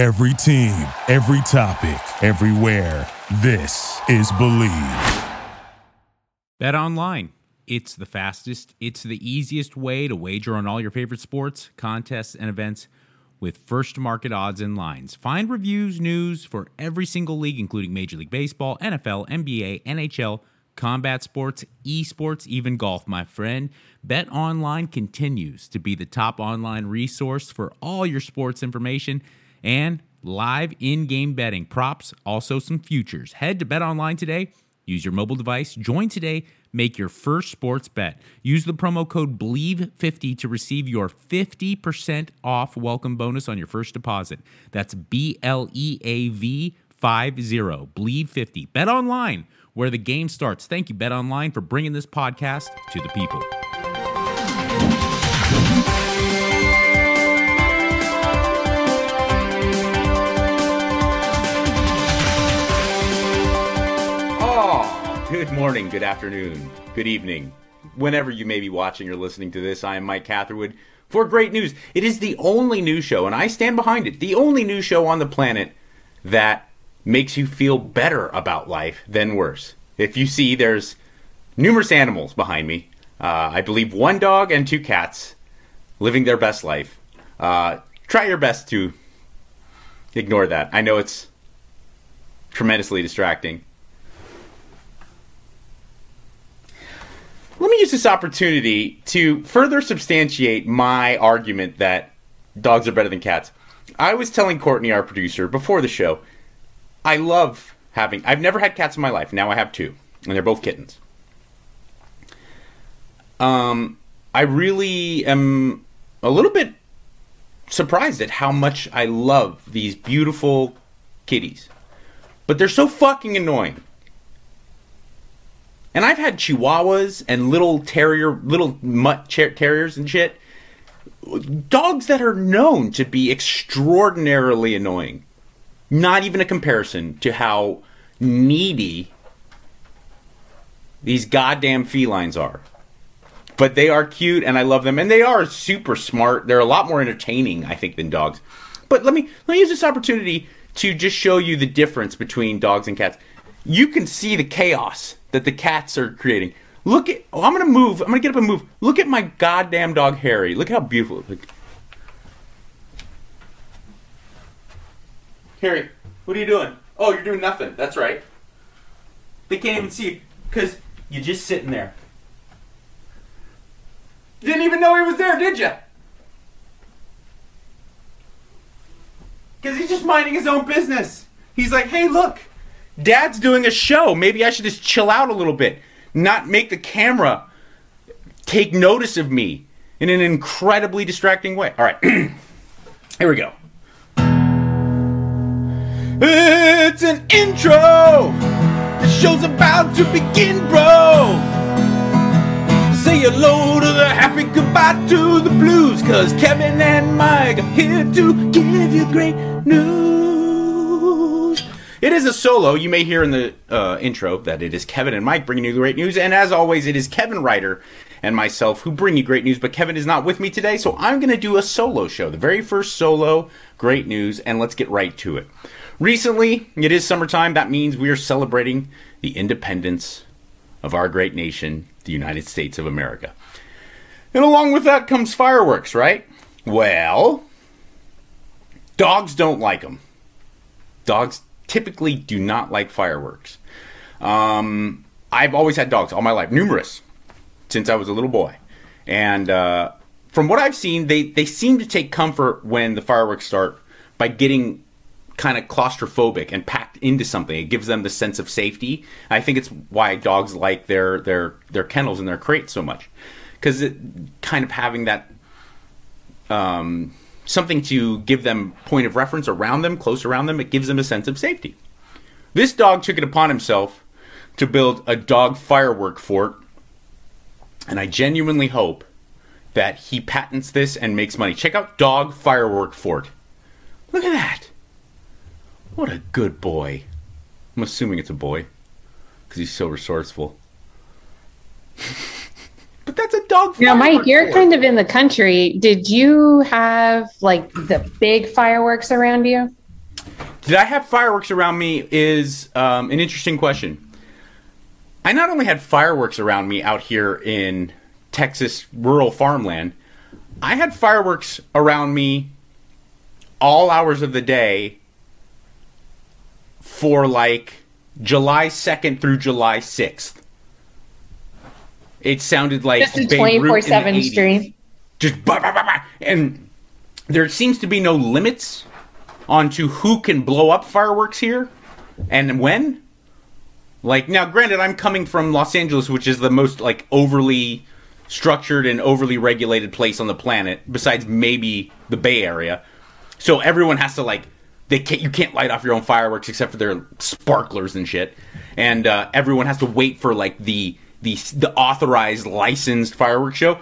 Every team, every topic, everywhere. This is Bleav. Bet online. It's the fastest, it's the easiest way to wager on all your favorite sports, contests, and events with first market odds and lines. Find reviews, news for every single league, including Major League Baseball, NFL, NBA, NHL, combat sports, esports, even golf, my friend. Bet Online continues to be the top online resource for all your sports information and live in game betting, props, also some futures. Head to Bet Online today. Use your mobile device. Join today Make your first sports bet. Use the promo code BLEAV50 to receive your 50% off welcome bonus on your first deposit. That's B L E A V 50. BLEAV50. Bet online where the game starts. Thank you, Bet Online, for bringing this podcast to the people. Morning, good afternoon, good evening. Whenever you may be watching or listening to this, I am Mike Catherwood for great news. It is the only news show, and I stand behind it, the only news show on the planet that makes you feel better about life than worse. If you see, there's numerous animals behind me. Uh, I believe one dog and two cats living their best life. Uh, try your best to ignore that. I know it's tremendously distracting. let me use this opportunity to further substantiate my argument that dogs are better than cats. I was telling Courtney, our producer, before the show, I love having. I've never had cats in my life. Now I have two, and they're both kittens. Um, I really am a little bit surprised at how much I love these beautiful kitties, but they're so fucking annoying. And I've had chihuahuas and little terrier, little mutt terriers and shit. Dogs that are known to be extraordinarily annoying. Not even a comparison to how needy these goddamn felines are. But they are cute and I love them. And they are super smart. They're a lot more entertaining, I think, than dogs. But let me let me use this opportunity to just show you the difference between dogs and cats. You can see the chaos that the cats are creating. Look at. Oh, I'm gonna move. I'm gonna get up and move. Look at my goddamn dog Harry. Look how beautiful. Look. Harry, what are you doing? Oh, you're doing nothing. That's right. They can't even see because you're just sitting there. You didn't even know he was there, did you? Because he's just minding his own business. He's like, hey, look, Dad's doing a show. Maybe I should just chill out a little bit, not make the camera take notice of me in an incredibly distracting way. All right, here we go. It's an intro. The show's about to begin, bro. Say hello to the happy, goodbye to the blues, cause Kevin and Mike are here to give you great news. It is a solo. You may hear in the uh, intro that it is Kevin and Mike bringing you the great news. And as always, it is Kevin Ryder and myself who bring you great news. But Kevin is not with me today, so I'm going to do a solo show. The very first solo great news, and let's get right to it. Recently, it is summertime. That means we are celebrating the independence of our great nation, the United States of America. And along with that comes fireworks, right? Well, dogs don't like them. Dogs typically do not like fireworks. Um, I've always had dogs all my life, numerous, since I was a little boy. And uh, from what I've seen, they, they seem to take comfort when the fireworks start by getting kind of claustrophobic and packed into something. It gives them the sense of safety. I think it's why dogs like their their their kennels and their crates so much, because it kind of having that um, something to give them point of reference around them, close around them. It gives them a sense of safety. This dog took it upon himself to build a dog firework fort, and I genuinely hope that he patents this and makes money. Check out Dog Firework Fort. Look at that. What a good boy. I'm assuming it's a boy because he's so resourceful. But that's a dog. Now, Mike, you're kind of in the country. Did you have like the big fireworks around you? Did I have fireworks around me? Is um, an interesting question. I not only had fireworks around me out here in Texas rural farmland, I had fireworks around me all hours of the day for like July 2nd through July 6th. It sounded like Just a in the 24/7 stream. Just bah, bah, bah. and there seems to be no limits onto who can blow up fireworks here and when. Like now, granted, I'm coming from Los Angeles, which is the most like overly structured and overly regulated place on the planet, besides maybe the Bay Area. So everyone has to like they can't you can't light off your own fireworks except for their sparklers and shit, and uh, everyone has to wait for like the the the authorized licensed fireworks show.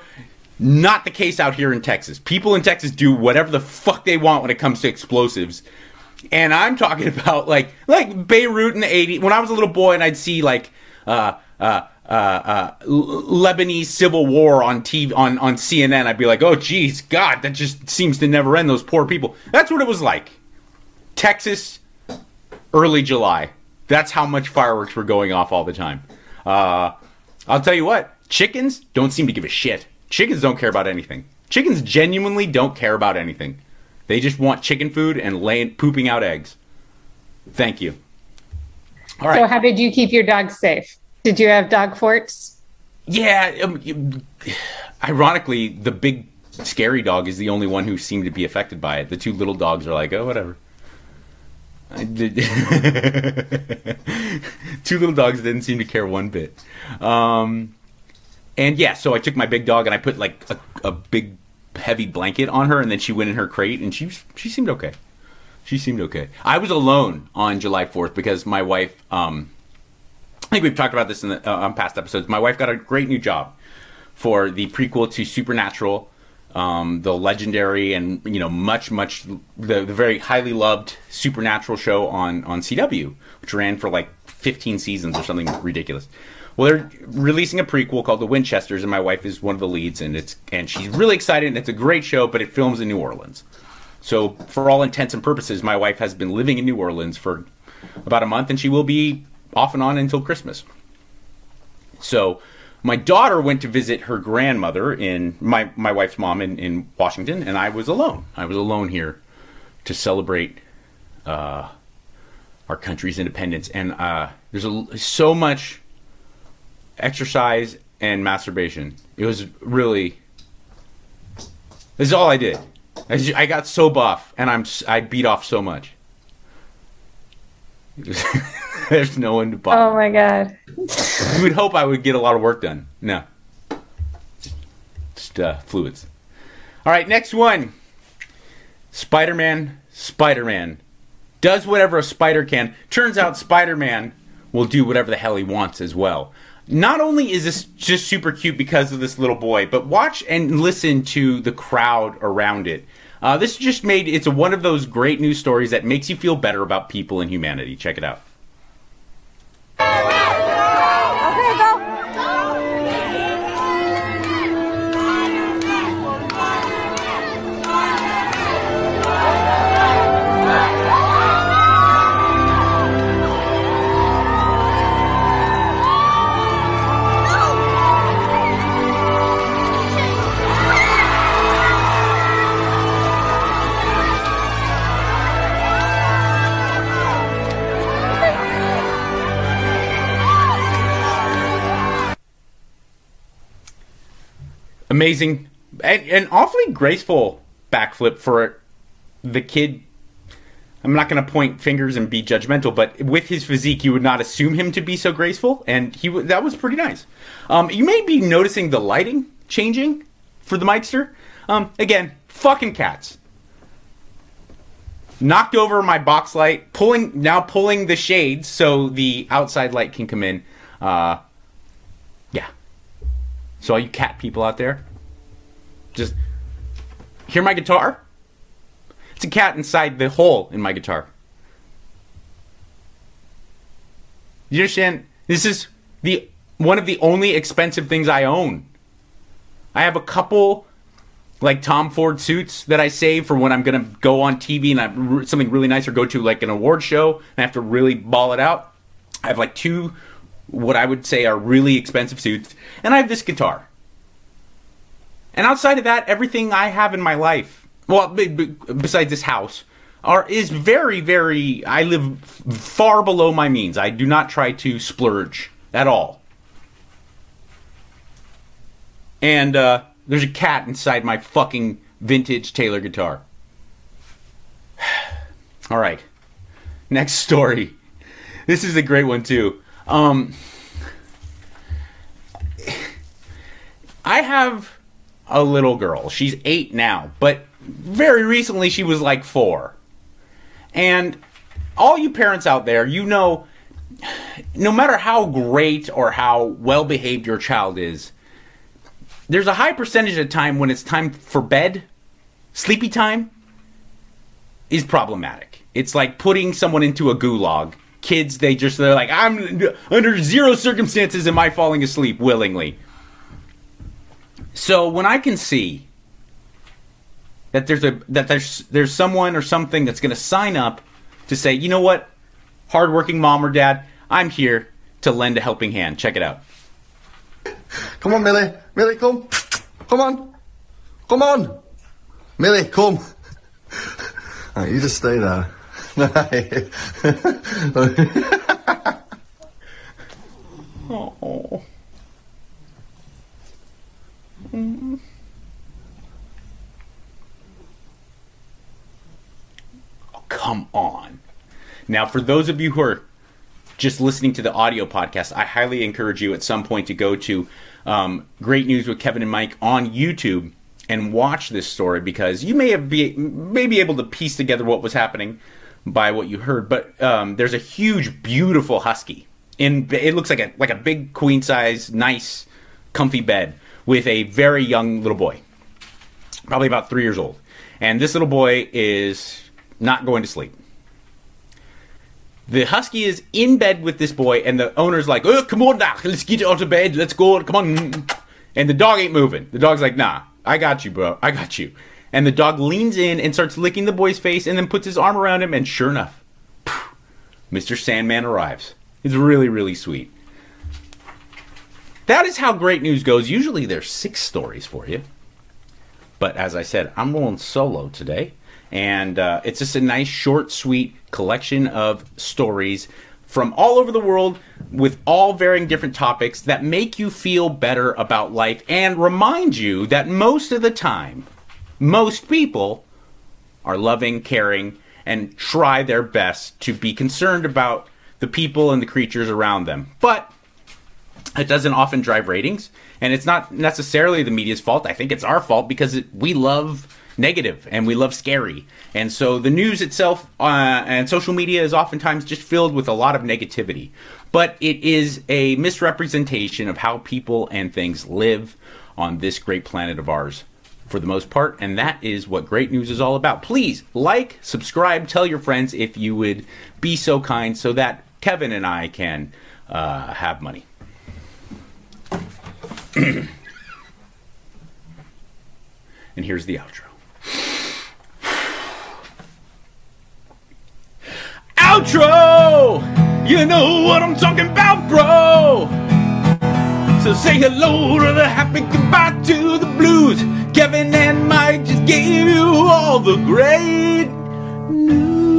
Not the case out here in Texas. People in Texas do whatever the fuck they want when it comes to explosives. And I'm talking about like like Beirut in the 80s. When I was a little boy and I'd see like uh uh uh, uh, Lebanese civil war on TV on on CNN, I'd be like, "Oh, geez, God, that just seems to never end. Those poor people." That's what it was like. Texas, early July. That's how much fireworks were going off all the time. Uh, I'll tell you what, chickens don't seem to give a shit. Chickens don't care about anything. Chickens genuinely don't care about anything. They just want chicken food and laying pooping out eggs. Thank you. All right. So, how did you keep your dogs safe? Did you have dog forts? Yeah. Um, ironically, the big scary dog is the only one who seemed to be affected by it. The two little dogs are like, oh, whatever. Two little dogs didn't seem to care one bit. Um, and yeah, so I took my big dog and I put like a, a big heavy blanket on her, and then she went in her crate, and she she seemed okay. She seemed okay. I was alone on July Fourth because my wife. Um, I think we've talked about this in the, uh, on past episodes. My wife got a great new job for the prequel to Supernatural, um, the legendary and you know much much the, the very highly loved Supernatural show on on CW, which ran for like 15 seasons or something ridiculous. Well, they're releasing a prequel called The Winchesters, and my wife is one of the leads, and it's and she's really excited. And it's a great show, but it films in New Orleans. So, for all intents and purposes, my wife has been living in New Orleans for about a month, and she will be off and on until Christmas. So, my daughter went to visit her grandmother in my my wife's mom in, in Washington, and I was alone. I was alone here to celebrate uh, our country's independence. And uh, there's a, so much exercise and masturbation. It was really. This is all I did. I, just- I got so buff, and I'm I beat off so much. There's no one to bother. Oh my god. You would hope I would get a lot of work done. No. Just uh, fluids. All right, next one. Spider Man, Spider Man. Does whatever a spider can. Turns out Spider Man will do whatever the hell he wants as well. Not only is this just super cute because of this little boy, but watch and listen to the crowd around it. Uh, this just made it's one of those great news stories that makes you feel better about people and humanity. Check it out. Amazing and, and awfully graceful backflip for the kid. I'm not going to point fingers and be judgmental, but with his physique, you would not assume him to be so graceful, and he w- that was pretty nice. Um, you may be noticing the lighting changing for the Mikester. Um, again, fucking cats. Knocked over my box light, pulling now pulling the shades so the outside light can come in. Uh, yeah, so all you cat people out there, just hear my guitar? It's a cat inside the hole in my guitar. You understand? This is the one of the only expensive things I own. I have a couple like Tom Ford suits that I save for when I'm gonna go on TV and I something really nice or go to like an award show and I have to really ball it out. I have like two what I would say are really expensive suits, and I have this guitar. And outside of that, everything I have in my life, well, b- b- besides this house, are is very, very. I live far below my means. I do not try to splurge at all. And uh, there's a cat inside my fucking vintage Taylor guitar. all right, next story. This is a great one too. Um, I have a little girl. She's eight now, but very recently she was like four. And all you parents out there, you know, no matter how great or how well behaved your child is, there's a high percentage of time when it's time for bed, sleepy time, is problematic. It's like putting someone into a gulag. Kids, they just, they're like, I'm under zero circumstances am I falling asleep willingly. So when I can see that there's a that there's there's someone or something that's going to sign up to say, you know what, hardworking mom or dad, I'm here to lend a helping hand. Check it out. Come on, Millie. Millie, come. Come on. Come on. Millie, come. You just stay there. Oh. Oh, come on. Now, for those of you who are just listening to the audio podcast, I highly encourage you at some point to go to um, Great News with Kevin and Mike on YouTube and watch this story because you may have be may be able to piece together what was happening by what you heard. But um, there's a huge, beautiful husky, and it looks like a like a big queen size, nice, comfy bed with a very young little boy, probably about three years old, and this little boy is not going to sleep. The husky is in bed with this boy, and the owner's like, "Oh, come on now, let's get out of bed, let's go, come on." And the dog ain't moving. The dog's like, "Nah, I got you, bro, I got you." And the dog leans in and starts licking the boy's face, and then puts his arm around him, and sure enough, Mr. Sandman arrives. It's really, really sweet. That is how great news goes. Usually there's six stories for you. But as I said, I'm rolling solo today. And uh, it's just a nice, short, sweet collection of stories from all over the world with all varying different topics that make you feel better about life and remind you that most of the time, most people are loving, caring, and try their best to be concerned about the people and the creatures around them. But it doesn't often drive ratings, and it's not necessarily the media's fault. I think it's our fault because it, we love negative and we love scary. And so the news itself uh, and social media is oftentimes just filled with a lot of negativity. But it is a misrepresentation of how people and things live on this great planet of ours for the most part. And that is what great news is all about. Please like, subscribe, tell your friends if you would be so kind so that Kevin and I can uh, have money. and here's the outro. Outro! You know what I'm talking about, bro! So say hello to the happy, goodbye to the blues. Kevin and Mike just gave you all the great news.